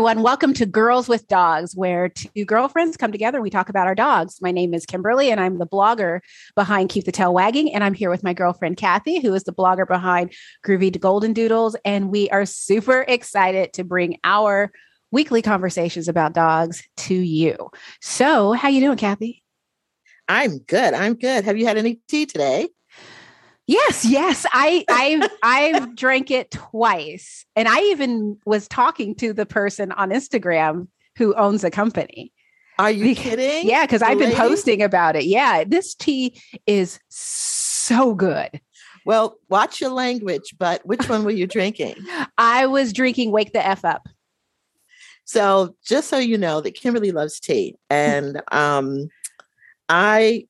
everyone. Welcome to Girls with Dogs, where two girlfriends come together we talk about our dogs. My name is Kimberly, and I'm the blogger behind Keep the Tail Wagging. And I'm here with my girlfriend, Kathy, who is the blogger behind Groovy Golden Doodles. And we are super excited to bring our weekly conversations about dogs to you. So, how you doing, Kathy? I'm good. I'm good. Have you had any tea today? Yes, yes. I I I've drank it twice. And I even was talking to the person on Instagram who owns the company. Are you because, kidding? Yeah, because I've been posting about it. Yeah, this tea is so good. Well, watch your language, but which one were you drinking? I was drinking Wake the F Up. So just so you know that Kimberly loves tea. And um I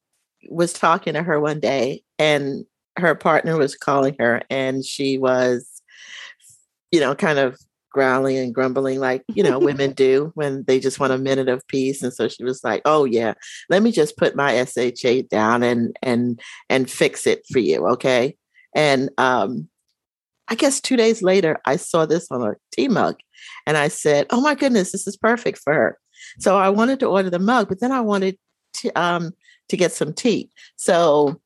was talking to her one day and her partner was calling her and she was, you know, kind of growling and grumbling like, you know, women do when they just want a minute of peace. And so she was like, Oh yeah, let me just put my SHA down and and and fix it for you. Okay. And um I guess two days later, I saw this on a tea mug and I said, Oh my goodness, this is perfect for her. So I wanted to order the mug, but then I wanted to um to get some tea. So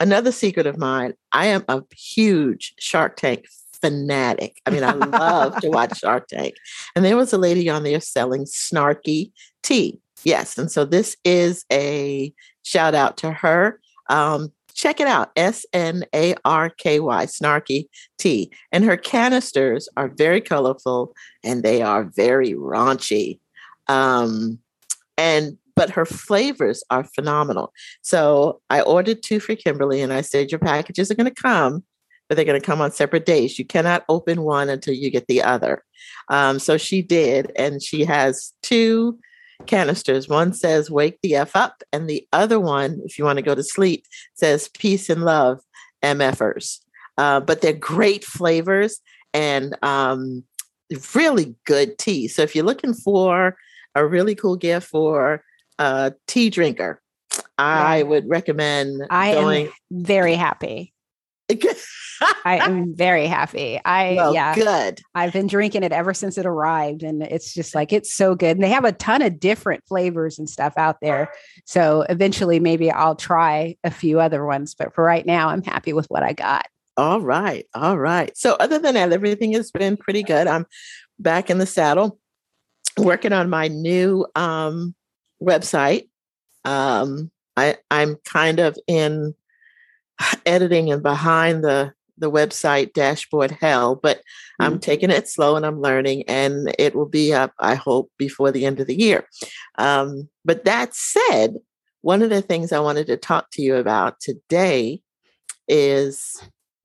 another secret of mine, I am a huge Shark Tank fanatic. I mean, I love to watch Shark Tank. And there was a lady on there selling snarky tea. Yes. And so this is a shout out to her. Um, check it out S N A R K Y, snarky tea. And her canisters are very colorful and they are very raunchy. Um, and but her flavors are phenomenal. So I ordered two for Kimberly and I said, Your packages are going to come, but they're going to come on separate days. You cannot open one until you get the other. Um, so she did, and she has two canisters. One says Wake the F Up, and the other one, if you want to go to sleep, says Peace and Love MFers. Uh, but they're great flavors and um, really good tea. So if you're looking for a really cool gift for a tea drinker, I yeah. would recommend I going. am very happy. I am very happy. I well, yeah, good. I've been drinking it ever since it arrived, and it's just like it's so good. And they have a ton of different flavors and stuff out there. So eventually, maybe I'll try a few other ones. But for right now, I'm happy with what I got. All right, all right. So other than that, everything has been pretty good. I'm back in the saddle, working on my new um, website. Um, I, I'm kind of in editing and behind the the website dashboard hell, but mm-hmm. I'm taking it slow and I'm learning, and it will be up, I hope, before the end of the year. Um, but that said, one of the things I wanted to talk to you about today is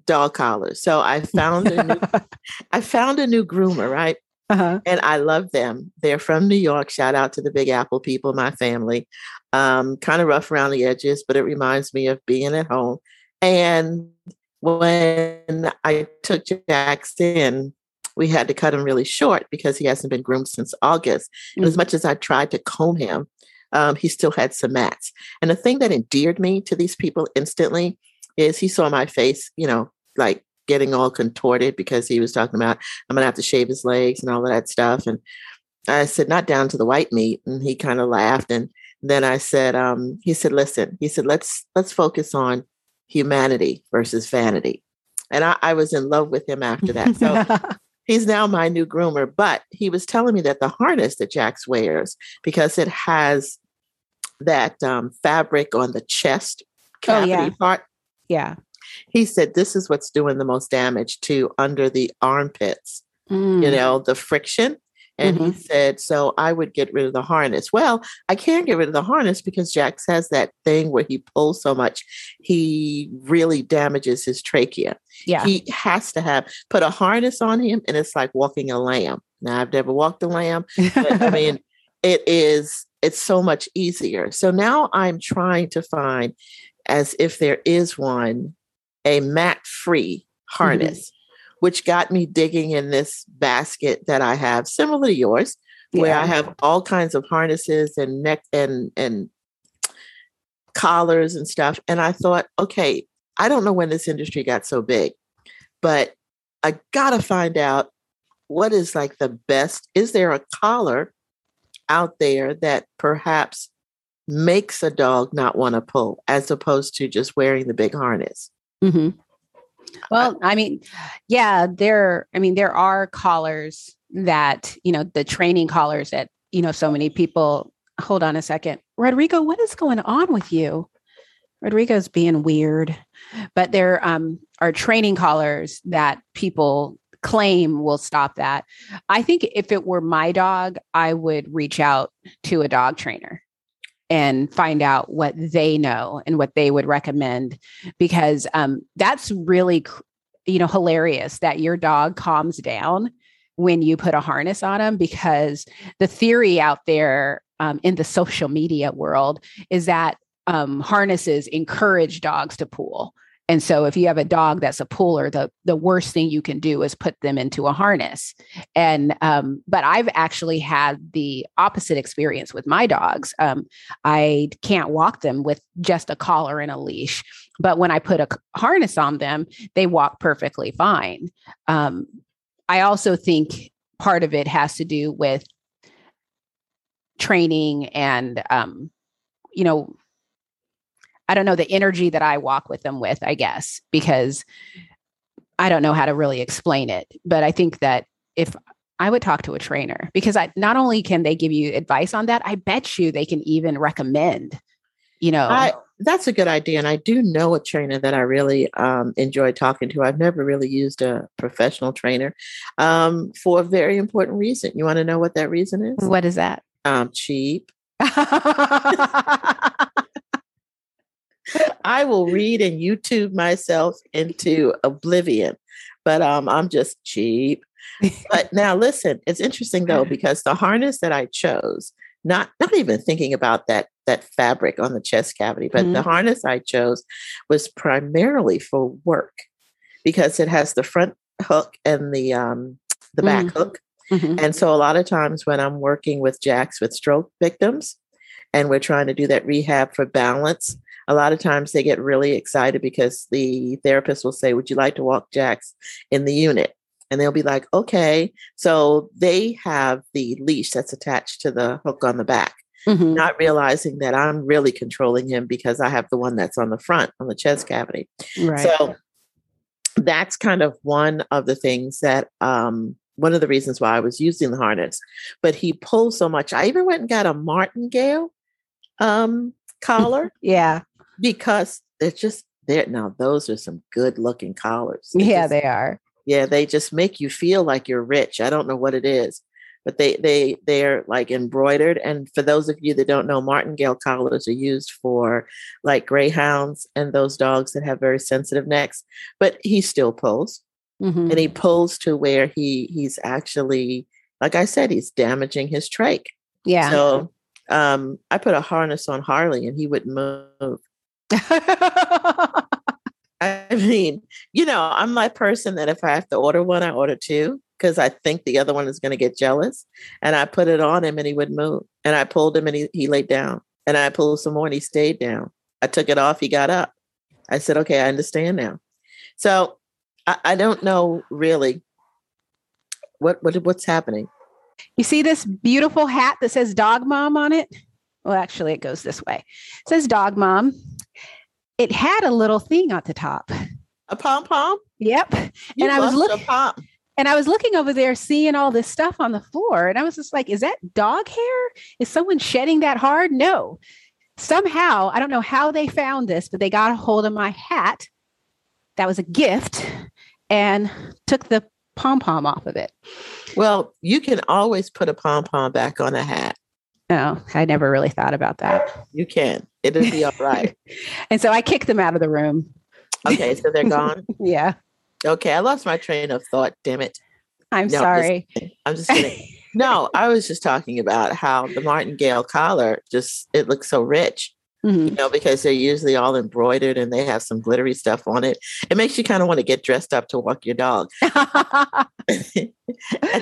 dog collars. So I found a new, I found a new groomer, right? Uh-huh. And I love them. They're from New York. Shout out to the Big Apple people, my family. Um, kind of rough around the edges, but it reminds me of being at home. And when I took Jackson, we had to cut him really short because he hasn't been groomed since August. Mm-hmm. And as mm. much as I tried to comb him, um, he still had some mats. And the thing that endeared me to these people instantly is he saw my face, you know, like getting all contorted because he was talking about I'm gonna have to shave his legs and all of that stuff. And I said, not down to the white meat. And he kind of laughed. And then I said, um, he said, listen, he said, let's let's focus on humanity versus vanity. And I, I was in love with him after that. So he's now my new groomer. But he was telling me that the harness that Jax wears, because it has that um, fabric on the chest cavity oh, yeah. part. Yeah he said this is what's doing the most damage to under the armpits mm. you know the friction. And mm-hmm. he said so i would get rid of the harness. Well i can't get rid of the harness because jax has that thing where he pulls so much he really damages his trachea. Yeah. He has to have put a harness on him and it's like walking a lamb. Now i've never walked a lamb but i mean it is it's so much easier. So now i'm trying to find as if there is one a mat free harness, mm-hmm. which got me digging in this basket that I have, similar to yours, yeah. where I have all kinds of harnesses and neck and and collars and stuff. And I thought, okay, I don't know when this industry got so big, but I gotta find out what is like the best? Is there a collar out there that perhaps makes a dog not want to pull as opposed to just wearing the big harness? Mm-hmm. Well, I mean, yeah, there. I mean, there are collars that you know the training collars that you know so many people. Hold on a second, Rodrigo. What is going on with you? Rodrigo's being weird, but there um, are training collars that people claim will stop that. I think if it were my dog, I would reach out to a dog trainer and find out what they know and what they would recommend because um, that's really you know hilarious that your dog calms down when you put a harness on him because the theory out there um, in the social media world is that um, harnesses encourage dogs to pull and so if you have a dog that's a puller, the the worst thing you can do is put them into a harness. And um, but I've actually had the opposite experience with my dogs. Um, I can't walk them with just a collar and a leash, but when I put a harness on them, they walk perfectly fine. Um, I also think part of it has to do with training and um, you know I don't know the energy that I walk with them with, I guess, because I don't know how to really explain it. But I think that if I would talk to a trainer because I not only can they give you advice on that, I bet you they can even recommend, you know. I, that's a good idea. And I do know a trainer that I really um, enjoy talking to. I've never really used a professional trainer um, for a very important reason. You want to know what that reason is? What is that? Um, cheap. I will read and YouTube myself into oblivion, but um, I'm just cheap. but now listen, it's interesting though because the harness that I chose, not not even thinking about that that fabric on the chest cavity, but mm-hmm. the harness I chose was primarily for work because it has the front hook and the um the back mm-hmm. hook. Mm-hmm. And so a lot of times when I'm working with Jax with stroke victims and we're trying to do that rehab for balance, a lot of times they get really excited because the therapist will say, Would you like to walk Jax in the unit? And they'll be like, Okay. So they have the leash that's attached to the hook on the back. Mm-hmm. Not realizing that I'm really controlling him because I have the one that's on the front, on the chest cavity. Right. So that's kind of one of the things that um, one of the reasons why I was using the harness. But he pulls so much. I even went and got a martingale um, collar. yeah because they're just there now those are some good looking collars. They yeah just, they are. Yeah they just make you feel like you're rich. I don't know what it is but they they they're like embroidered and for those of you that don't know martingale collars are used for like greyhounds and those dogs that have very sensitive necks but he still pulls mm-hmm. and he pulls to where he he's actually like i said he's damaging his trach. Yeah. So um i put a harness on harley and he wouldn't move I mean, you know, I'm my person that if I have to order one, I order two because I think the other one is going to get jealous. And I put it on him and he would move. And I pulled him and he, he laid down. And I pulled some more and he stayed down. I took it off, he got up. I said, okay, I understand now. So I, I don't know really what, what what's happening. You see this beautiful hat that says dog mom on it? Well, actually, it goes this way. It says dog mom it had a little thing at the top. A pom pom? Yep. You and I was looking and I was looking over there seeing all this stuff on the floor. And I was just like, is that dog hair? Is someone shedding that hard? No. Somehow, I don't know how they found this, but they got a hold of my hat. That was a gift and took the pom pom off of it. Well, you can always put a pom pom back on a hat. No, I never really thought about that. You can. It'll be all right. and so I kicked them out of the room. Okay, so they're gone. yeah. Okay, I lost my train of thought. Damn it. I'm no, sorry. I'm just, I'm just kidding. no, I was just talking about how the martingale collar just it looks so rich. Mm-hmm. You know, because they're usually all embroidered and they have some glittery stuff on it. It makes you kind of want to get dressed up to walk your dog. At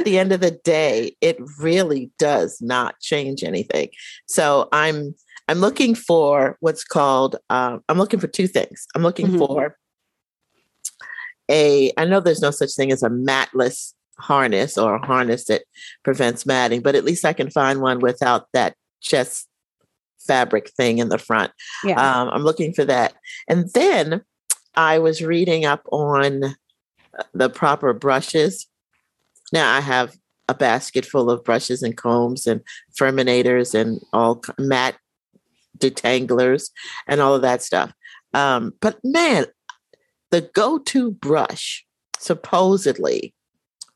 the end of the day, it really does not change anything. So I'm I'm looking for what's called uh, I'm looking for two things. I'm looking mm-hmm. for a I know there's no such thing as a matless harness or a harness that prevents matting, but at least I can find one without that chest fabric thing in the front. Yeah. Um, I'm looking for that. And then I was reading up on uh, the proper brushes. Now I have a basket full of brushes and combs and furminators and all matte detanglers and all of that stuff. Um, but man, the go-to brush supposedly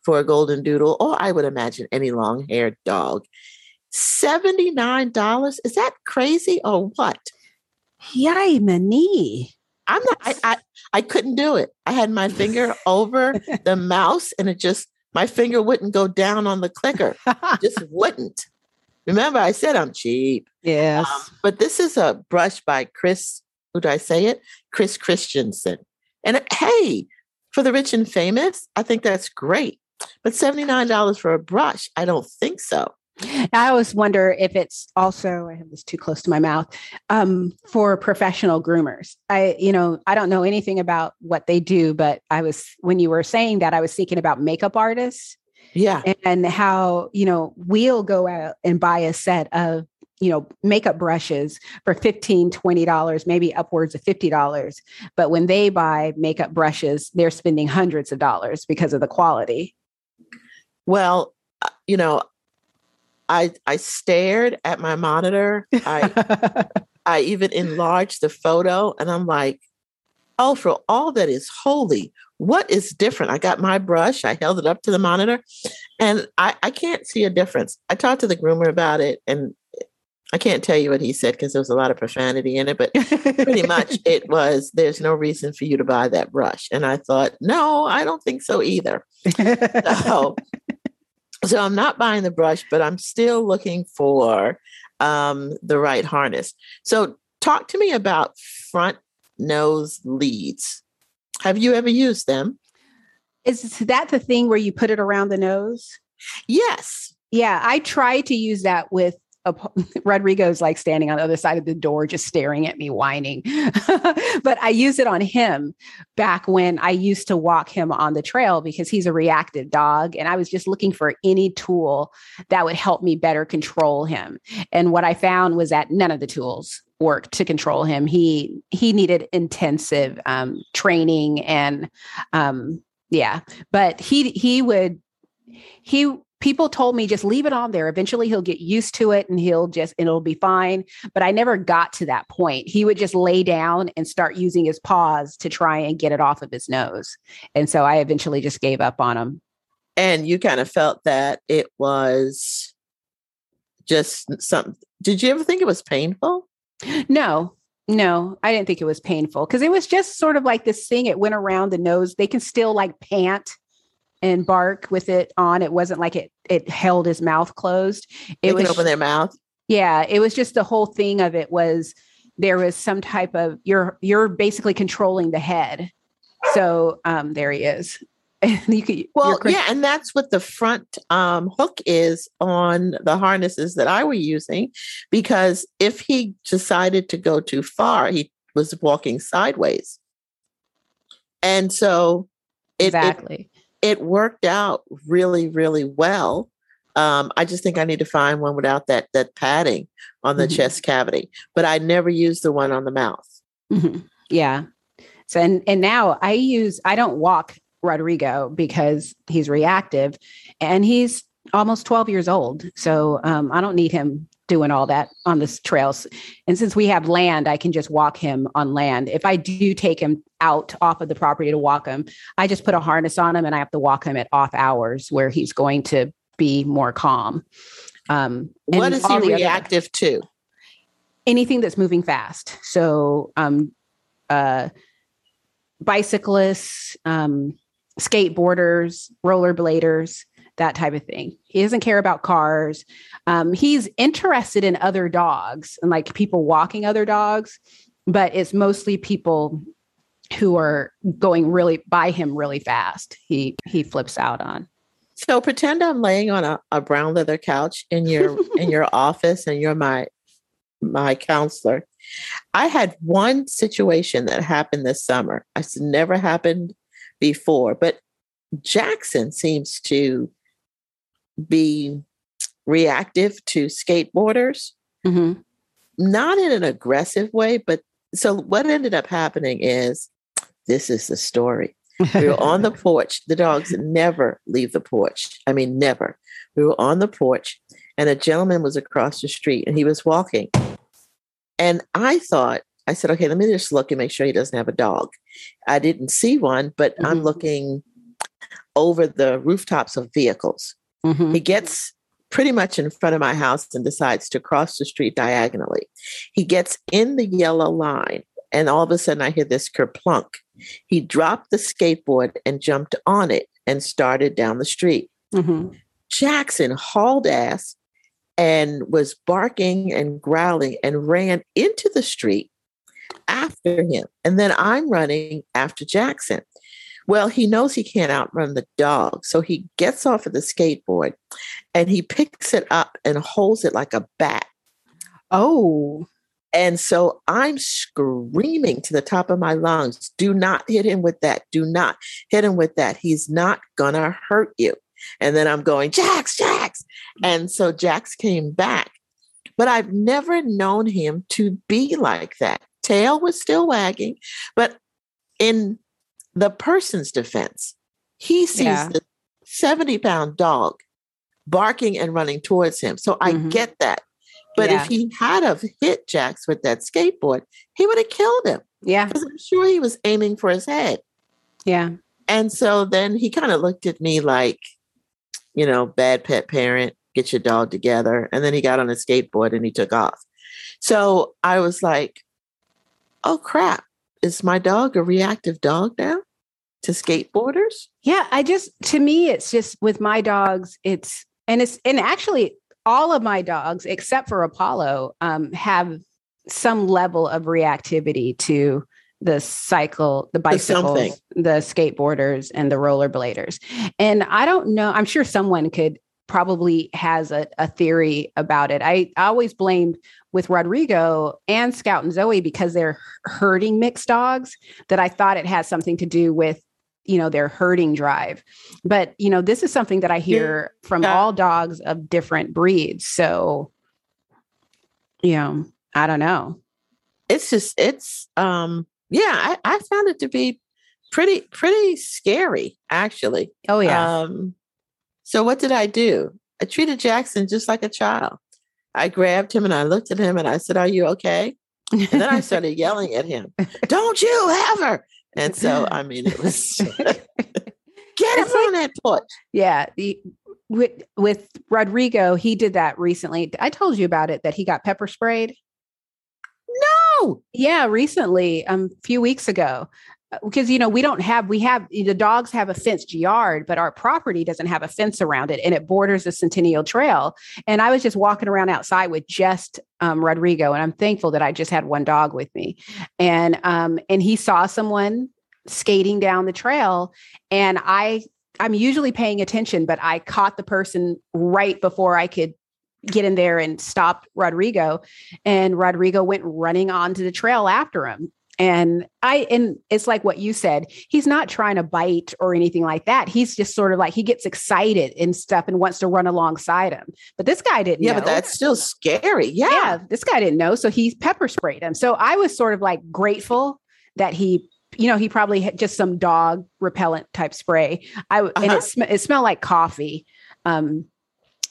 for a golden doodle, or I would imagine any long-haired dog, $79. Is that crazy or what? Yay, mani. I'm not I, I I couldn't do it. I had my finger over the mouse and it just my finger wouldn't go down on the clicker. just wouldn't. Remember, I said I'm cheap. yes. Um, but this is a brush by Chris, who do I say it? Chris Christensen. And hey, for the rich and famous, I think that's great. But $79 for a brush, I don't think so. I always wonder if it's also I have this too close to my mouth um, for professional groomers. I you know I don't know anything about what they do, but I was when you were saying that I was thinking about makeup artists Yeah. and how you know we'll go out and buy a set of you know makeup brushes for 15 20 dollars maybe upwards of 50 dollars but when they buy makeup brushes they're spending hundreds of dollars because of the quality Well, uh, you know, I I stared at my monitor. I I even enlarged the photo and I'm like, oh, for all that is holy, what is different? I got my brush, I held it up to the monitor, and I, I can't see a difference. I talked to the groomer about it, and I can't tell you what he said because there was a lot of profanity in it, but pretty much it was there's no reason for you to buy that brush. And I thought, no, I don't think so either. So, so I'm not buying the brush, but I'm still looking for um, the right harness. So talk to me about front nose leads. Have you ever used them? Is that the thing where you put it around the nose? Yes. Yeah, I try to use that with Rodrigo's like standing on the other side of the door, just staring at me, whining. but I use it on him back when I used to walk him on the trail because he's a reactive dog. And I was just looking for any tool that would help me better control him. And what I found was that none of the tools worked to control him. He he needed intensive um, training and um, yeah, but he he would he people told me just leave it on there. Eventually he'll get used to it and he'll just it'll be fine. But i never got to that point. He would just lay down and start using his paws to try and get it off of his nose. And so i eventually just gave up on him. And you kind of felt that it was just something. Did you ever think it was painful? no. No i didn't think it was painful because it was just sort of like this thing. It went around the nose. They can still like pant and bark with it on it wasn't like it it held his mouth closed They it can was open their mouth. Yeah, it was just the whole thing of it was there was some type of you're you're basically controlling the head. So um there he is. you could Well, yeah, and that's what the front um, hook is on the harnesses that I were using, because if he decided to go too far, he was walking sideways, and so it exactly. it worked out really, really well. Um, I just think I need to find one without that that padding on the Mhm. chest cavity, but I never used the one on the mouth. Mhm. Yeah. So and and now I use I don't walk Rodrigo because he's reactive and he's almost 12 years old. So um, I don't need him doing all that on the trails. And since we have land, I can just walk him on land. If I do take him out off of the property to walk him, I just put a harness on him and I have to walk him at off hours where he's going to be more calm. Um, and what is he the other- reactive to? anything that's moving fast. So, um, uh, bicyclists, um, skateboarders, rollerbladers, that type of thing. He doesn't care about cars. Um, he's interested in other dogs and like people walking other dogs, but it's mostly people who are going really by him really fast. He he flips out on. So pretend I'm laying on a, a brown leather couch in your in your office and you're my my counselor. I had one situation that happened this summer. It's never happened before, but Jackson seems to be reactive to skateboarders, Mhm. not in an aggressive way, but so what ended up happening is this is the story. We were on the porch. The dogs never leave the porch. I mean, never. We were on the porch, and a gentleman was across the street and he was walking. And I thought, I said, okay, let me just look and make sure he doesn't have a dog. I didn't see one, but I'm Mhm. looking over the rooftops of vehicles. Mhm. He gets pretty much in front of my house and decides to cross the street diagonally. He gets in the yellow line, and all of a sudden I hear this kerplunk. He dropped the skateboard and jumped on it and started down the street. Mhm. Jackson hauled ass and was barking and growling and ran into the street after him. And then I'm running after Jackson. Well, he knows he can't outrun the dog. So he gets off of the skateboard and he picks it up and holds it like a bat. Oh. And so I'm screaming to the top of my lungs do not hit him with that. Do not hit him with that. He's not going to hurt you. And then I'm going, Jax, Jax. And so Jax came back. But I've never known him to be like that. Tail was still wagging. But in the person's defense, he sees Yeah. the 70 pound dog barking and running towards him. So I Mhm. get that. But Yeah. if he had have hit Jax with that skateboard, he would have killed him Yeah. because I'm sure he was aiming for his head. Yeah. And so then he kind of looked at me like, you know, bad pet parent, get your dog together. And then he got on a skateboard and he took off. So I was like, oh crap, is my dog a reactive dog now to skateboarders? Yeah, I just to me it's just with my dogs it's and it's and actually all of my dogs except for Apollo um have some level of reactivity to the cycle, the bicycles, the skateboarders and the rollerbladers. And I don't know, I'm sure someone could probably has a, a theory about it. I, I always blamed with Rodrigo and Scout and Zoe because they're herding mixed dogs that I thought it has something to do with you know their herding drive but you know this is something that i hear from Yeah. all dogs of different breeds so you know i don't know It's just, it's, um, yeah, I, I found it to be pretty, pretty scary, actually. oh yeah Um, so what did I do? I treated Jackson just like a child. I grabbed him and I looked at him and I said, Are you okay? And then I started yelling at him, Don't you ever. And so, I mean, it was get him on that porch. yeah the with, with rodrigo he did that recently i told you about it that he got pepper sprayed No. Yeah, recently, um, a few weeks ago, because you know we don't have we have the dogs have a fenced yard, but our property doesn't have a fence around it, and it borders the Centennial Trail. And I was just walking around outside with just um, Rodrigo, and I'm thankful that I just had one dog with me, and um, and he saw someone skating down the trail, and I I'm usually paying attention, but I caught the person right before I could get in there and stop Rodrigo and Rodrigo went running onto the trail after him. And I and it's like what you said. He's not trying to bite or anything like that. He's just sort of like he gets excited and stuff and wants to run alongside him. But this guy didn't Yeah, know. but that's still scary. Yeah. yeah, this guy didn't know, so he pepper sprayed him. So I was sort of like grateful that he, you know, he probably had just some dog repellent type spray. I and Uh-huh. it sm- it smelled like coffee. Um,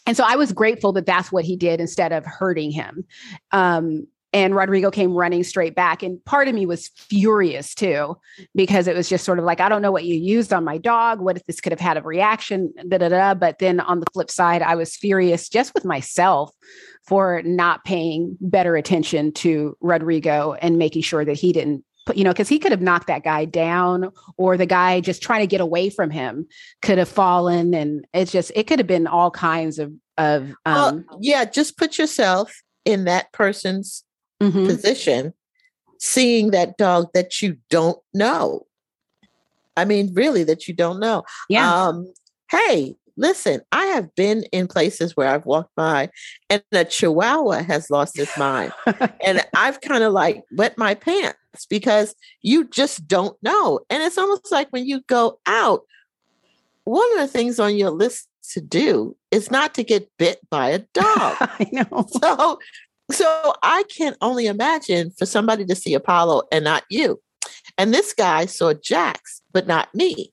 and so I was grateful that that's what he did instead of hurting him. Um, and Rodrigo came running straight back. And part of me was furious too, because it was just sort of like, I don't know what you used on my dog. What if this could have had a reaction? Da, da, da. But then on the flip side, I was furious just with myself for not paying better attention to Rodrigo and making sure that he didn't put, you know, because he could have knocked that guy down or the guy just trying to get away from him could have fallen. And it's just, it could have been all kinds of, of, um, well, yeah, just put yourself in that person's mhm. position, seeing that dog that you don't know. I mean, really, that you don't know. yeah. Um, hey, listen, I have been in places where I've walked by and a chihuahua has lost its mind. and I've kind of like wet my pants because you just don't know. And it's almost like when you go out, one of the things on your list to do is not to get bit by a dog. I know. So, so I can only imagine for somebody to see Apollo and not you. And this guy saw Jax, but not me.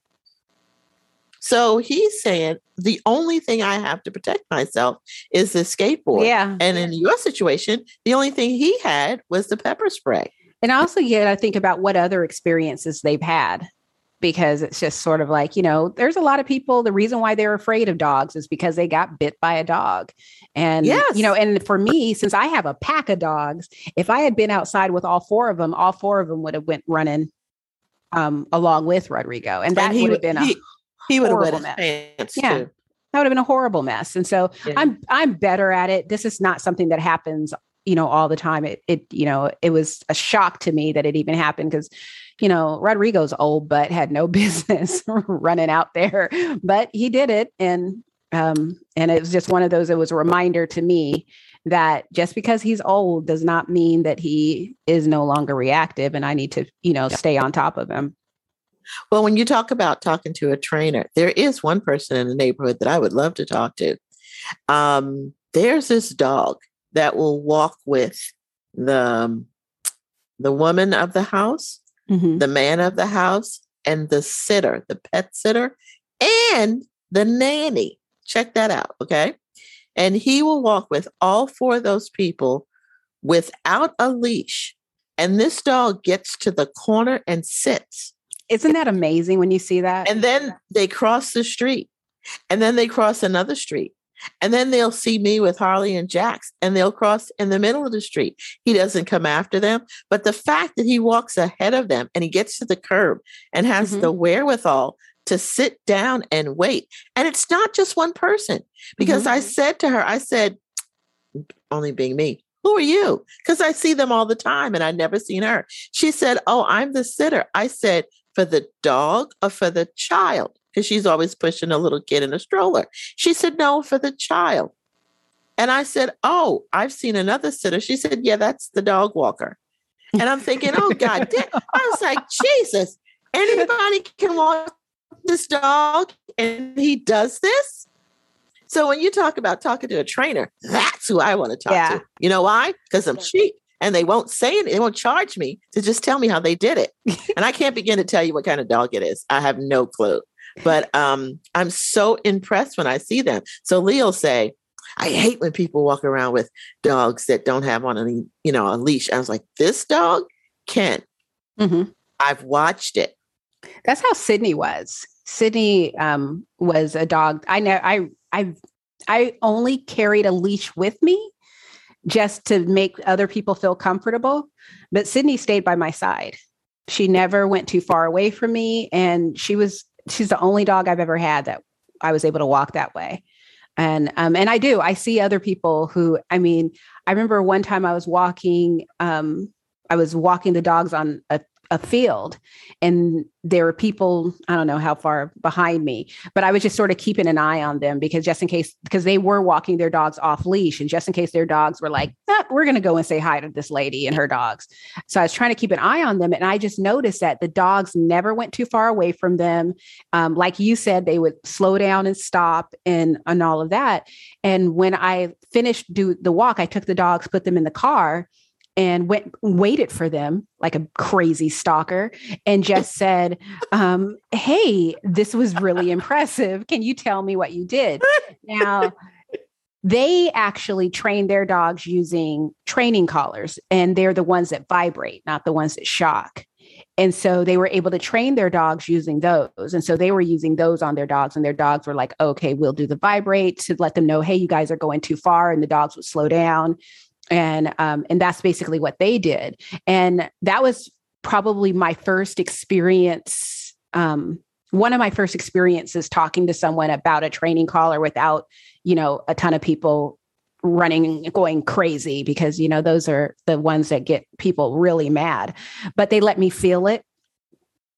So he's saying the only thing I have to protect myself is the skateboard. Yeah. And in your situation, the only thing he had was the pepper spray. And also, yeah, I think about what other experiences they've had because it's just sort of like, you know, there's a lot of people, the reason why they're afraid of dogs is because they got bit by a dog. And, Yes. you know, and for me, since I have a pack of dogs, if I had been outside with all four of them, all four of them would have went running um, along with Rodrigo. And that And he would have been a he, would have wet horrible his mess. pants Yeah. too. that would have been a horrible mess. And so Yeah. I'm I'm better at it. This is not something that happens, you know, all the time. It it you know, it was a shock to me that it even happened because you know, Rodrigo's old but had no business running out there, but he did it and um and it was just one of those it was a reminder to me that just because he's old does not mean that he is no longer reactive and I need to, you know, stay on top of him. Well, when you talk about talking to a trainer, there is one person in the neighborhood that I would love to talk to. Um, there's this dog that will walk with the um, the woman of the house, Mhm. the man of the house, and the sitter, the pet sitter, and the nanny. Check that out, okay? And he will walk with all four of those people without a leash. And this dog gets to the corner and sits. Isn't that amazing when you see that? And then they cross the street. And then they cross another street. And then they'll see me with Harley and Jax and they'll cross in the middle of the street. He doesn't come after them. But the fact that he walks ahead of them and he gets to the curb and has Mhm. the wherewithal to sit down and wait. And it's not just one person because Mhm. I said to her, I said, only being me, who are you? Because I see them all the time and I'd never seen her. She said, Oh, I'm the sitter. I said, For the dog or for the child? Because she's always pushing a little kid in a stroller. She said, No, for the child. And I said, Oh, I've seen another sitter. She said, Yeah, that's the dog walker. And I'm thinking, Oh, God damn. I was like, Jesus, anybody can walk this dog and he does this? So when you talk about talking to a trainer, that's who I want to talk Yeah. to. You know why? Because I'm cheap and they won't say it. They won't charge me to just tell me how they did it. and I can't begin to tell you what kind of dog it is. I have no clue. But um, I'm so impressed when I see them. So Lee'll say, I hate when people walk around with dogs that don't have on any, you know, a leash. I was like, this dog can. Mhm. I've watched it. That's how Sydney was. Sydney um, was a dog. I know. I I I only carried a leash with me just to make other people feel comfortable. But Sydney stayed by my side. She never went too far away from me, and she was she's the only dog I've ever had that I was able to walk that way. And um, and I do. I see other people who. I mean, I remember one time I was walking. Um, I was walking the dogs on a, a field, and there were people i don't know how far behind me but i was just sort of keeping an eye on them because just in case because they were walking their dogs off leash and just in case their dogs were like "Ah, we're going to go and say hi to this lady and her dogs. So i was trying to keep an eye on them and i just noticed that the dogs never went too far away from them. Um, like you said they would slow down and stop and and all of that. And when i finished do the walk i took the dogs put them in the car and went waited for them like a crazy stalker and just said um, hey this was really impressive. Can you tell me what you did? Now they actually train their dogs using training collars and they're the ones that vibrate not the ones that shock. And so they were able to train their dogs using those and so they were using those on their dogs and their dogs were like okay we'll do the vibrate to let them know hey you guys are going too far and the dogs would slow down and um, and that's basically what they did. And that was probably my first experience um, one of my first experiences talking to someone about a training collar without you know a ton of people running going crazy because you know those are the ones that get people really mad. But they let me feel it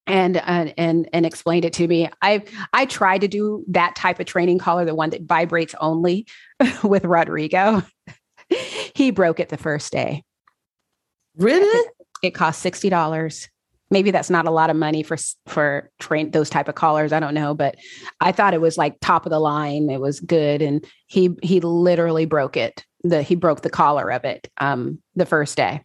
and and and, and explained it to me. I i tried to do that type of training collar the one that vibrates only with rodrigo he broke it the first day Really? it cost $60 maybe that's not a lot of money for for train those type of collars. I don't know, but I thought it was like top of the line. It was good, and he he literally broke it. The he broke the collar of it um, the first day,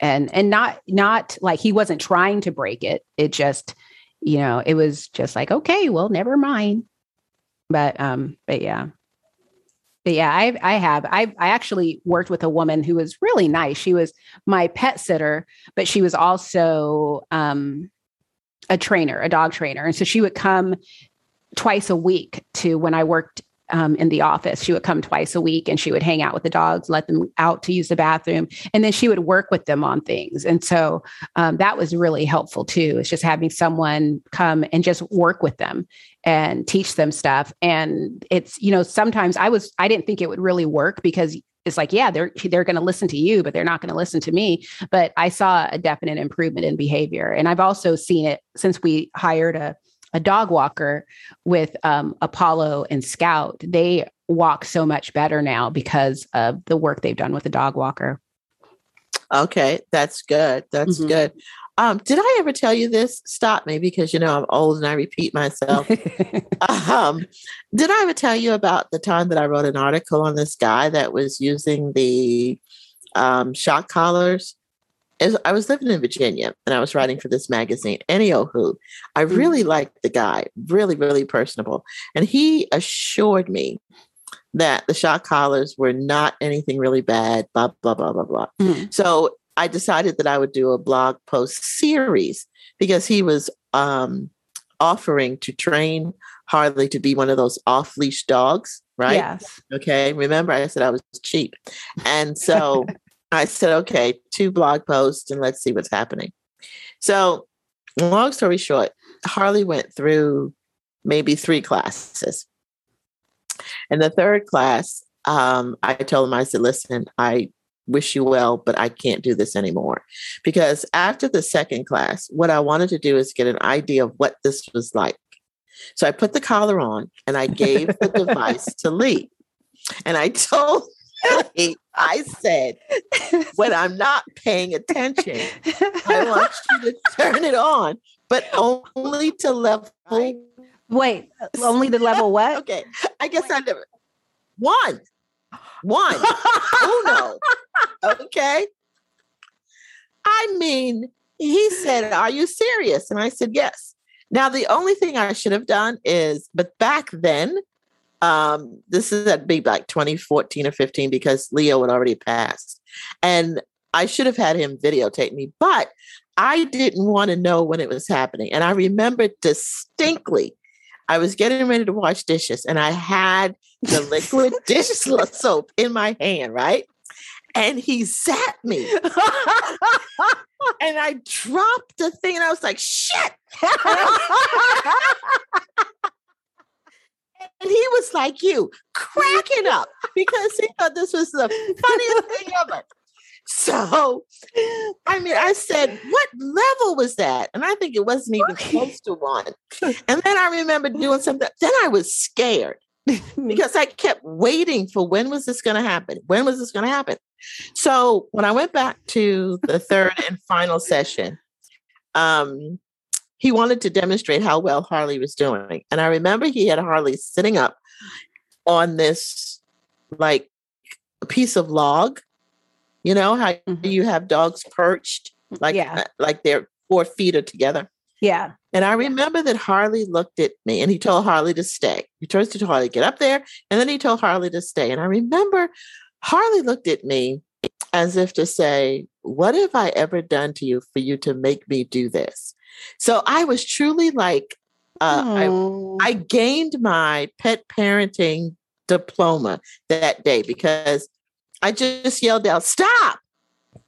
and and not not like he wasn't trying to break it. It just you know it was just like okay, well, never mind. But um, but yeah, but yeah, I I have I I actually worked with a woman who was really nice. She was my pet sitter, but she was also um, a trainer, a dog trainer, and so she would come twice a week to when I worked um, in the office. She would come twice a week and she would hang out with the dogs, let them out to use the bathroom, and then she would work with them on things. And so um, that was really helpful too. It's just having someone come and just work with them and teach them stuff. And it's you know sometimes I was I didn't think it would really work because it's like yeah they're they're going to listen to you but they're not going to listen to me but i saw a definite improvement in behavior and i've also seen it since we hired a a dog walker with um, Apollo and Scout, they walk so much better now because of the work they've done with the dog walker. Okay, that's good. That's mm-hmm. good. Um, did I ever tell you this? Stop me because you know I'm old and I repeat myself. um, did I ever tell you about the time that I wrote an article on this guy that was using the um, shock collars I was living in Virginia and I was writing for this magazine. Anywho, I mm. really liked the guy, really, really personable. And he assured me that the shock collars were not anything really bad, blah, blah, blah, blah, blah. Mm. So I decided that I would do a blog post series because he was um, offering to train Harley to be one of those off leash dogs, right? Yes. Okay. Remember, I said I was cheap. And so I said, okay, two blog posts and let's see what's happening. So, long story short, Harley went through maybe three classes. And the third class, um, I told him, I said, listen, I wish you well, but I can't do this anymore. Because after the second class, what I wanted to do is get an idea of what this was like. So I put the collar on and I gave the device to Lee. And I told Lee, I said, when I'm not paying attention, I want you to turn it on, but only to level. Wait, only to level what? okay, I guess I never. One, one, uno. Okay. I mean, he said, "Are you serious?" And I said, "Yes." Now, the only thing I should have done is, but back then, um, this is at be like 2014 or 15 because Leo had already passed. And I should have had him videotape me, but I didn't want to know when it was happening. And I remember distinctly, I was getting ready to wash dishes and I had the liquid dish soap in my hand, right? And he zapped me. and I dropped the thing and I was like, shit. And he was like you, cracking up because he thought this was the funniest thing ever. So, I mean, I said, what level was that? And I think it wasn't even close to one. And then I remember doing something. Then I was scared because I kept waiting for when was this going to happen? When was this going to happen? So when I went back to the third and final session, um, he wanted to demonstrate how well Harley was doing. And I remember he had Harley sitting up on this like piece of log. You know how mm-hmm. you have dogs perched like yeah. Uh, like their four feet are together. Yeah. And I remember that Harley looked at me and he told Harley to stay. He told to Harley get up there, and then he told Harley to stay. And I remember Harley looked at me as if to say, "What have I ever done to you for you to make me do this?" So I was truly like, uh, I, I gained my pet parenting diploma that day because I just yelled out, stop.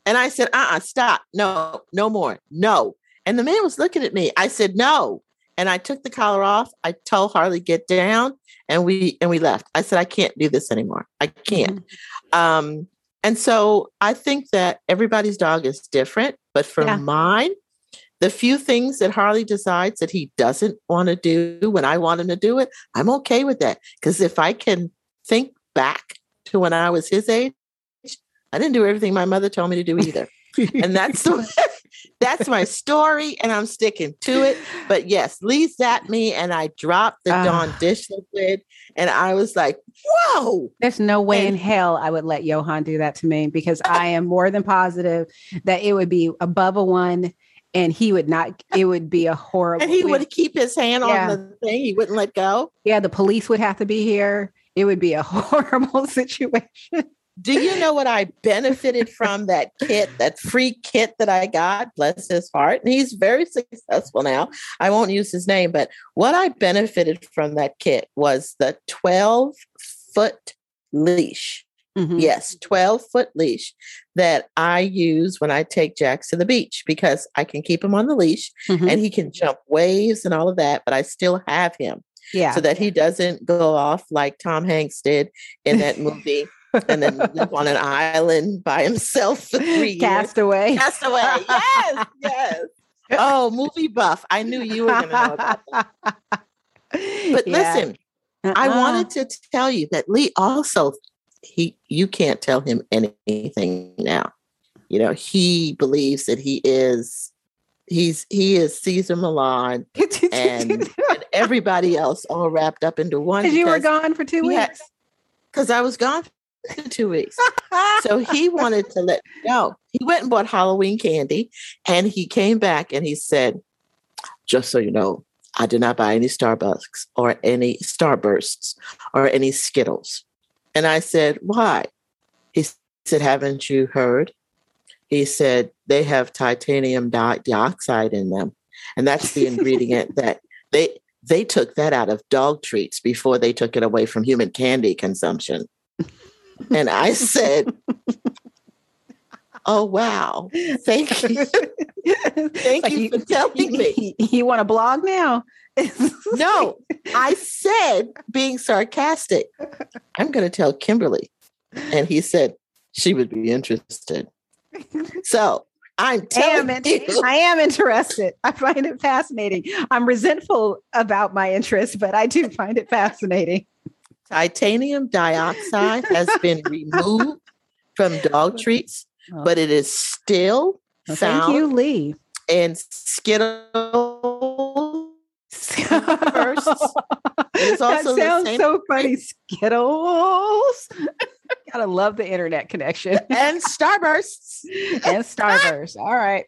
And I said, uh uh-uh, uh stop. No, no more. No. And the man was looking at me. I said, no. And I took the collar off. I told Harley, get down. And we and we left. I said, I can't do this anymore. I can't. Mm-hmm. Um, and so I think that everybody's dog is different, but for yeah. mine, the few things that Harley decides that he doesn't want to do when I want him to do it, I'm okay with that. Because if I can think back to when I was his age, I didn't do everything my mother told me to do either. and that's the That's my story, and I'm sticking to it. But yes, Lee zapped me, and I dropped the Ah. Dawn dish liquid, and I was like, "Whoa!" There's no way in hell I would let Johan do that to me because I am more than positive that it would be above a one and he would not, it would be a horrible. And he would keep his hand Yeah. on the thing; he wouldn't let go. yeah, the police would have to be here. It would be a horrible situation. Do you know what I benefited from that kit, that free kit that I got? Bless his heart. And he's very successful now. I won't use his name, but what I benefited from that kit was the 12 foot leash. Mhm. Yes, 12 foot leash that I use when I take Jax to the beach because I can keep him on the leash Mhm. and he can jump waves and all of that, but I still have him yeah. so that he doesn't go off like Tom Hanks did in that movie and then live on an island by himself for three years. Castaway. Cast away. Yes, yes. Oh, movie buff. I knew you were going to know about that. But Yeah. listen, I Uh-uh. wanted to tell you that Lee also he you can't tell him anything now. You know, he believes that he is he's he is Cesar Millan and, and everybody else all wrapped up into one because you were gone for two weeks. because I was gone two weeks. so he wanted to let me know. He went and bought Halloween candy and he came back and he said, just so you know, I did not buy any Starbucks or any Starbursts or any Skittles. And I said, why? He said, haven't you heard? He said, they have titanium di- dioxide in them. And that's the ingredient that they they took that out of dog treats before they took it away from human candy consumption. And I said, Oh wow. Thank you. Thank Like you for telling me. You want a blog now? No, I said, being sarcastic, I'm going to tell Kimberly. And he said she would be interested. So I'm telling it. you, I am interested. I find it fascinating. I'm resentful about my interest, but I do find it fascinating. Titanium dioxide has been removed from dog treats, but it is still Well, found thank you, Lee. in Skittles. First, it is that also the sounds same- so funny. Skittles. Gotta love the internet connection and Starbursts. and Starburst. All right.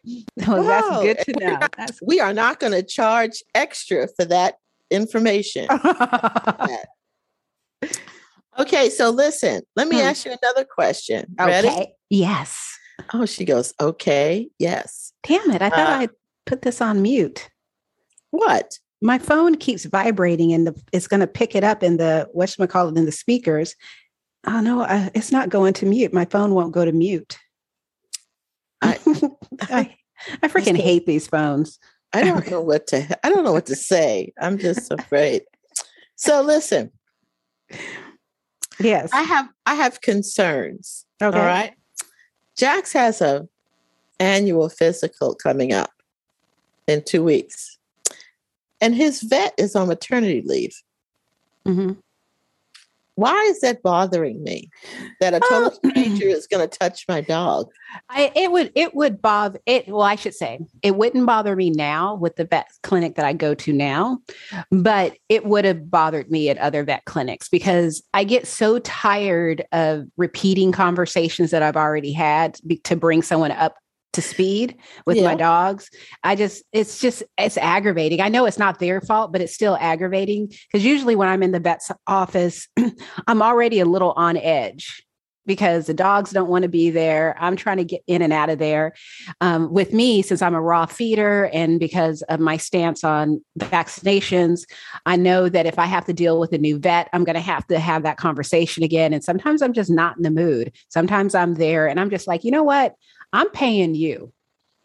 Well, that's good to know. That's We are not going to charge extra for that information. Okay, so listen, let me Hmm. ask you another question. Ready? okay. Yes. Oh, she goes, okay, yes. Damn it. I thought Uh, I put this on mute. What? My phone keeps vibrating and the, it's going to pick it up in the, whatchamacallit, in the speakers. Oh, no, uh, it's not going to mute. My phone won't go to mute. I- I, I freaking hate these phones. I don't know what to I don't know what to say. I'm just afraid. So listen, Yes. I have I have concerns. Okay. All right. Jax has a annual physical coming up in two weeks. And his vet is on maternity leave. Mhm. Why is that bothering me? That a total Oh. stranger is going to touch my dog. I, it would it would bother it well I should say it wouldn't bother me now with the vet clinic that I go to now but it would have bothered me at other vet clinics because I get so tired of repeating conversations that I've already had be, to bring someone up to speed with my dogs I just it's just it's aggravating I know it's not their fault but it's still aggravating because usually when I'm in the vet's office I'm already a little on edge because the dogs don't want to be there. I'm trying to get in and out of there. Um, with me, since I'm a raw feeder and because of my stance on vaccinations, I know that if I have to deal with a new vet, I'm going to have to have that conversation again. And sometimes I'm just not in the mood. Sometimes I'm there and I'm just like, you know what? I'm paying you.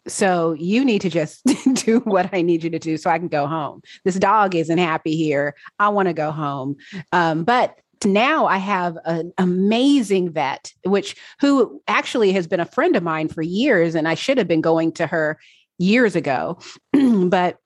So you need to just do what I need you to do so I can go home. This dog isn't happy here. I want to go home. Um, but now I have an amazing vet, which who actually has been a friend of mine for years, and I should have been going to her years ago. but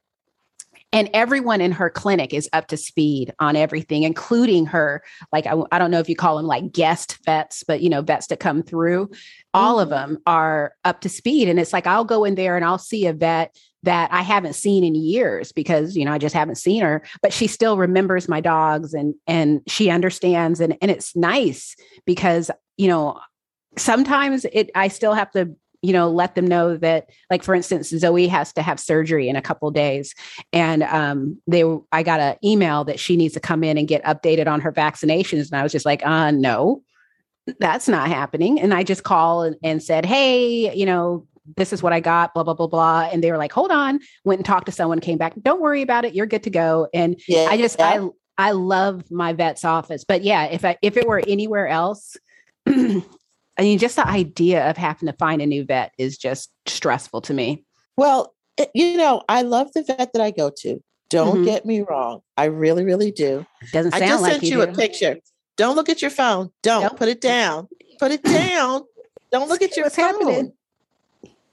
and everyone in her clinic is up to speed on everything including her like I, I, don't know if you call them like guest vets but you know vets that come through all mm-hmm. of them are up to speed and it's like i'll go in there and i'll see a vet that i haven't seen in years because you know i just haven't seen her but she still remembers my dogs and and she understands and and it's nice because you know sometimes it i still have to you know let them know that like for instance zoe has to have surgery in a couple days and um they i got an email that she needs to come in and get updated on her vaccinations and i was just like uh no that's not happening and i just called and, and said hey you know this is what I got, blah, blah, blah, blah. And they were like, hold on, went and talked to someone, came back. Don't worry about it. You're good to go. And yeah, I just, yeah. I, I love my vet's office. But yeah, if I, if it were anywhere else, I mean, just the idea of having to find a new vet is just stressful to me. Well, it, you know, I love the vet that I go to. Don't mm-hmm. get me wrong. I really, really do. Doesn't sound I just like sent you, a picture. Don't look at your phone. Don't nope. put it down. Put it down. Don't look at your What's phone. happening.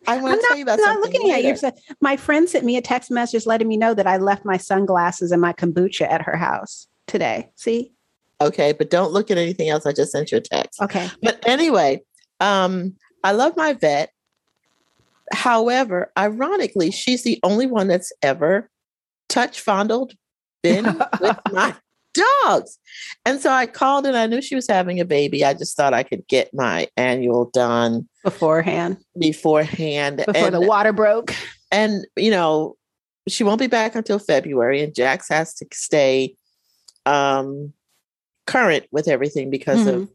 I want to tell you about I'm not looking later. at you. My friend sent me a text message letting me know that I left my sunglasses and my kombucha at her house today. See? Okay, but don't look at anything else. I just sent you a text. Okay. But anyway, um, I love my vet. However, ironically, she's the only one that's ever touch fondled, been with my dogs. And so I called and I knew she was having a baby. I just thought I could get my annual done beforehand. Beforehand. Before and, the water broke. And, you know, she won't be back until February, and Jax has to stay um, current with everything because mm-hmm. of,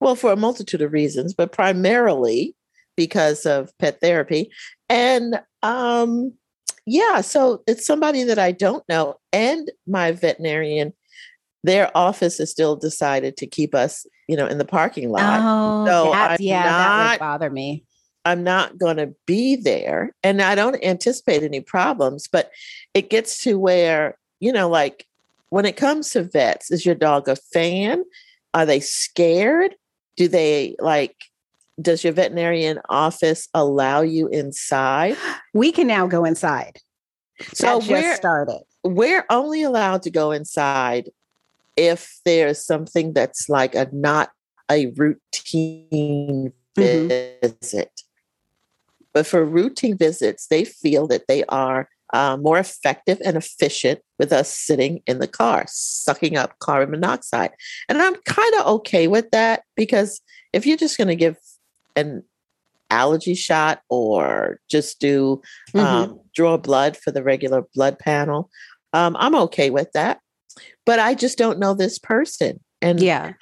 well, for a multitude of reasons, but primarily because of pet therapy. And um, yeah, so it's somebody that I don't know. And my veterinarian their office has still decided to keep us, you know, in the parking lot. Oh, so that's, yeah, not, that would bother me. I'm not going to be there, and I don't anticipate any problems. But it gets to where you know, like when it comes to vets, is your dog a fan? Are they scared? Do they like? Does your veterinarian office allow you inside? We can now go inside. So that we're started. We're only allowed to go inside if there's something that's like a not a routine mm-hmm. visit. But for routine visits, they feel that they are uh, more effective and efficient with us sitting in the car, sucking up carbon monoxide. And I'm kind of okay with that because if you're just going to give an allergy shot or just do mm-hmm. um, draw blood for the regular blood panel, um, I'm okay with that but I just don't know this person. And yeah,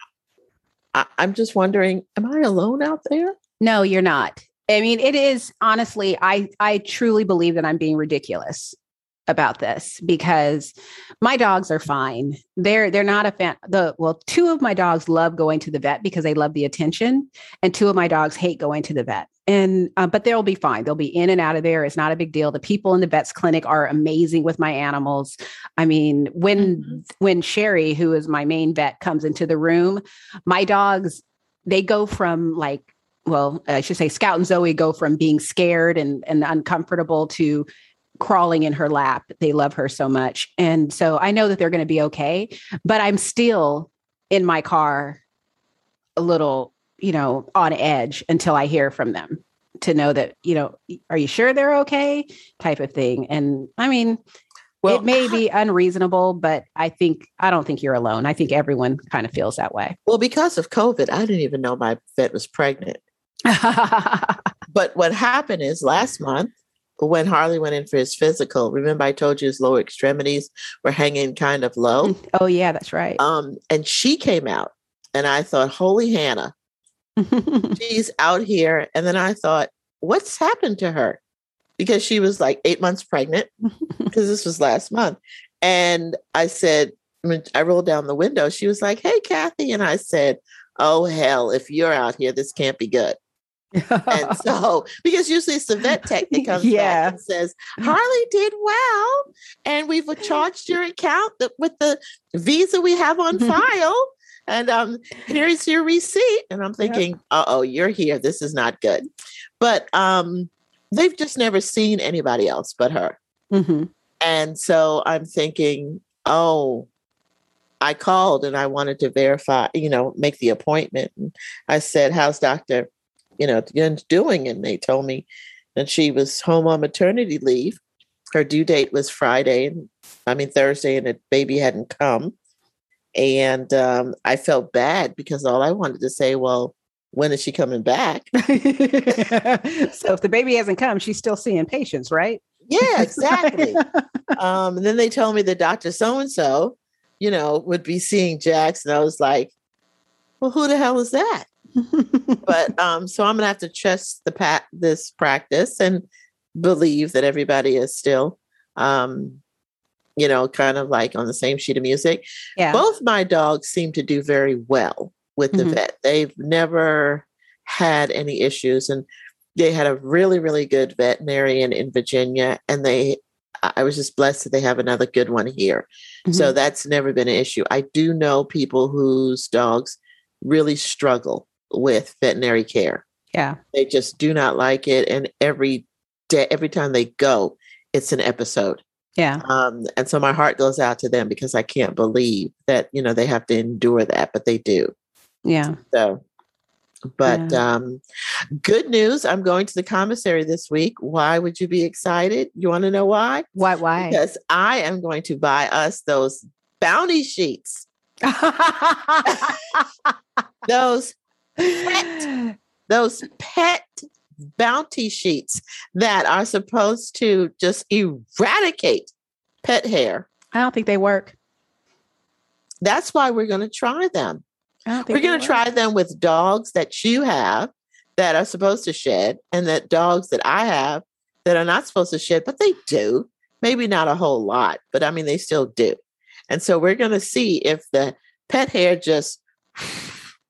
I, I'm just wondering, am I alone out there? No, you're not. I mean, it is honestly, I I truly believe that I'm being ridiculous about this because my dogs are fine. They're they're not a fan. The well, two of my dogs love going to the vet because they love the attention, and two of my dogs hate going to the vet. And uh, but they'll be fine. They'll be in and out of there. It's not a big deal. The people in the vet's clinic are amazing with my animals. I mean, when mm-hmm. when Sherry, who is my main vet, comes into the room, my dogs they go from like well, I should say Scout and Zoe go from being scared and, and uncomfortable to crawling in her lap. They love her so much. And so I know that they're going to be okay, but I'm still in my car a little, you know, on edge until I hear from them to know that, you know, are you sure they're okay? type of thing. And I mean, well, it may be unreasonable, but I think I don't think you're alone. I think everyone kind of feels that way. Well, because of COVID, I didn't even know my vet was pregnant. but what happened is last month when Harley went in for his physical, remember I told you his lower extremities were hanging kind of low. Mm, oh yeah, that's right. Um, and she came out, and I thought, "Holy Hannah, she's out here." And then I thought, "What's happened to her?" Because she was like eight months pregnant, because this was last month. And I said, I rolled down the window. She was like, "Hey, Kathy," and I said, "Oh hell, if you're out here, this can't be good." And so, because usually it's the vet tech that comes yeah. back and says, Harley did well, and we've charged your account with the visa we have on file. And um, here's your receipt. And I'm thinking, uh oh, you're here. This is not good. But um, they've just never seen anybody else but her. Mm-hmm. And so I'm thinking, oh, I called and I wanted to verify, you know, make the appointment. And I said, How's Dr. You know, doing? And they told me that she was home on maternity leave. Her due date was Friday, and I mean Thursday, and the baby hadn't come. And um, I felt bad because all I wanted to say, well, when is she coming back? so if the baby hasn't come, she's still seeing patients, right? Yeah, exactly. um, and then they told me that Dr. So and so, you know, would be seeing Jax. And I was like, well, who the hell is that? But um, so I'm gonna have to trust the pat this practice and believe that everybody is still um, you know, kind of like on the same sheet of music. Yeah. Both my dogs seem to do very well with the mm-hmm. vet. They've never had any issues and they had a really, really good veterinarian in Virginia and they I was just blessed that they have another good one here. Mm-hmm. So that's never been an issue. I do know people whose dogs really struggle with veterinary care. Yeah. They just do not like it. And every day, every time they go, it's an episode. Yeah. Um, and so my heart goes out to them because I can't believe that, you know, they have to endure that, but they do. Yeah. So, but yeah. um, good news. I'm going to the commissary this week. Why would you be excited? You want to know why? Why? Why? Because I am going to buy us those bounty sheets. those pet, those pet bounty sheets that are supposed to just eradicate pet hair. I don't think they work. That's why we're going to try them. We're going to try them with dogs that you have that are supposed to shed, and that dogs that I have that are not supposed to shed, but they do. Maybe not a whole lot, but I mean, they still do. And so we're going to see if the pet hair just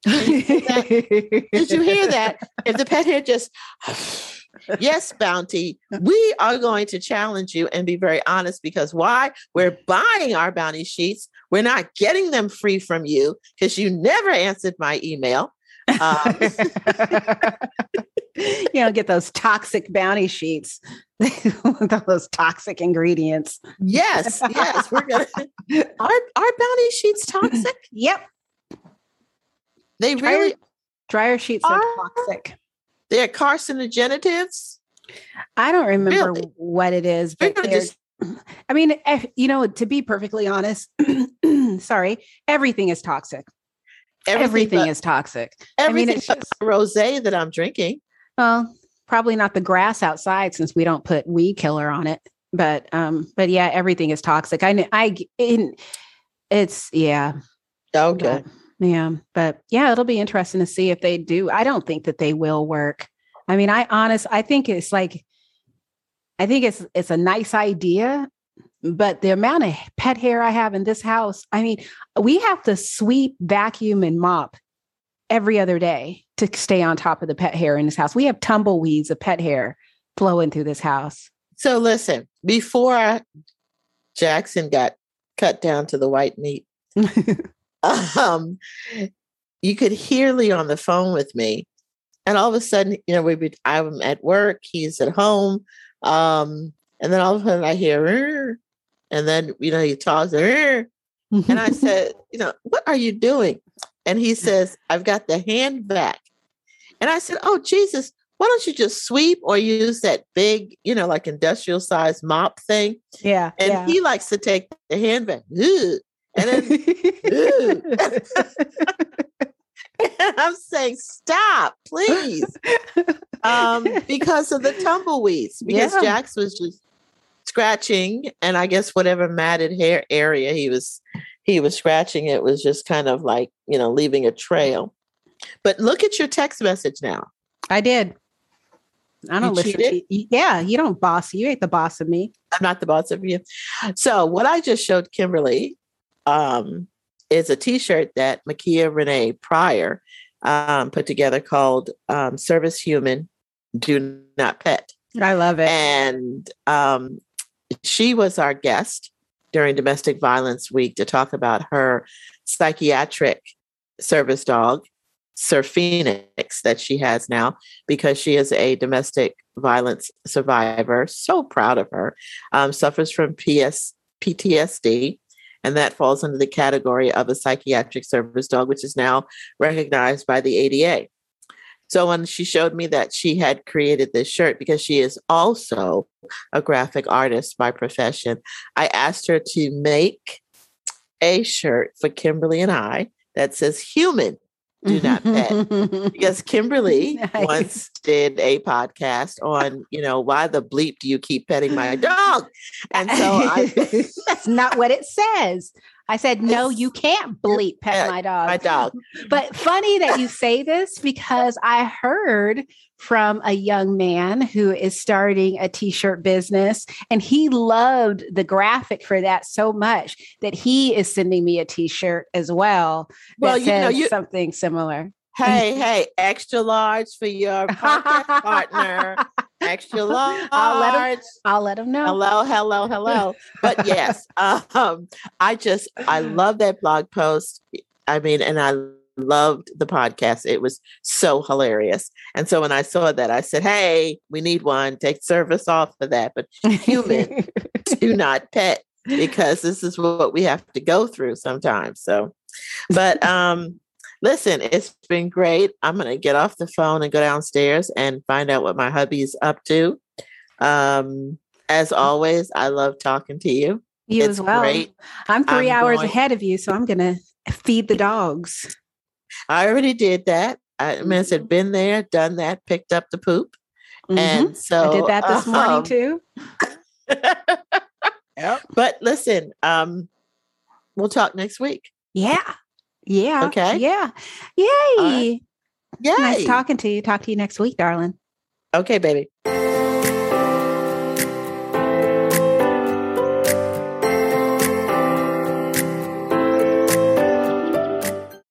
did you hear that? If the pet hair just, yes, Bounty, we are going to challenge you and be very honest because why? We're buying our bounty sheets. We're not getting them free from you because you never answered my email. Um, you know, get those toxic bounty sheets, with those toxic ingredients. Yes, yes, we're gonna. Are our bounty sheets toxic? Yep, they dryer, really dryer sheets are, are toxic. They're carcinogenics. I don't remember really? what it is, but just, I mean, you know, to be perfectly honest, sorry, everything is toxic. Everything, everything is toxic. Everything I mean, it's just rosé that I'm drinking. Well, probably not the grass outside since we don't put weed killer on it. But um, but yeah, everything is toxic. I I in, it's yeah. Okay. But, yeah, but yeah, it'll be interesting to see if they do. I don't think that they will work. I mean, I honest, I think it's like, I think it's it's a nice idea, but the amount of pet hair I have in this house, I mean, we have to sweep, vacuum, and mop every other day to stay on top of the pet hair in this house. We have tumbleweeds of pet hair flowing through this house. So listen, before Jackson got cut down to the white meat. um, you could hear Lee on the phone with me. And all of a sudden, you know, we be, I'm at work, he's at home. Um, and then all of a sudden I hear, and then, you know, he talks, and I said, you know, what are you doing? And he says, I've got the hand vac. And I said, oh, Jesus, why don't you just sweep or use that big, you know, like industrial size mop thing? Yeah. And yeah. he likes to take the hand vac. Ugh. And then, I'm saying, stop, please. Um, because of the tumbleweeds, because yeah. Jax was just scratching, and I guess whatever matted hair area he was he was scratching, it was just kind of like, you know, leaving a trail. But look at your text message now. I did. I don't you listen to you. Yeah, you don't boss. You ain't the boss of me. I'm not the boss of you. So what I just showed Kimberly um, is a T-shirt that Makia Renee Pryor um, put together called um, "Service Human, Do Not Pet." I love it, and um, she was our guest during Domestic Violence Week to talk about her psychiatric service dog Sir Phoenix that she has now because she is a domestic violence survivor. So proud of her. Um, suffers from PS, PTSD, and that falls under the category of a psychiatric service dog, which is now recognized by the ADA. So when she showed me that she had created this shirt because she is also a graphic artist by profession, I asked her to make a shirt for Kimberly and I that says human do not pet because kimberly nice. once did a podcast on you know why the bleep do you keep petting my dog? And so I, that's not what it says i said no you can't bleep pet my dog. my dog. But funny that you say this because i heard from a young man who is starting a t-shirt business and he loved the graphic for that so much that he is sending me a t-shirt as well well you know you, something similar. Hey hey extra large for your partner extra large I'll let, him, I'll let him know hello hello hello but yes um i just i love that blog post i mean and i loved the podcast. It was so hilarious. And so when I saw that, I said, Hey, we need one. Take service off for that. But human, do not pet because this is what we have to go through sometimes. So, but um, listen, it's been great. I'm going to get off the phone and go downstairs and find out what my hubby's up to. Um, as mm. always, I love talking to you. You it's as well. Great. I'm 3 I'm hours going- ahead of you, so I'm going to feed the dogs. I already did that. I, I mean, I said, mm-hmm. been there, done that, picked up the poop. Mm-hmm. And so I did that this um, morning too. yep. But listen, um, we'll talk next week. Yeah. Yeah. Okay. Yeah. Yay. Right. Yay. Nice talking to you. Talk to you next week, darling. Okay, baby.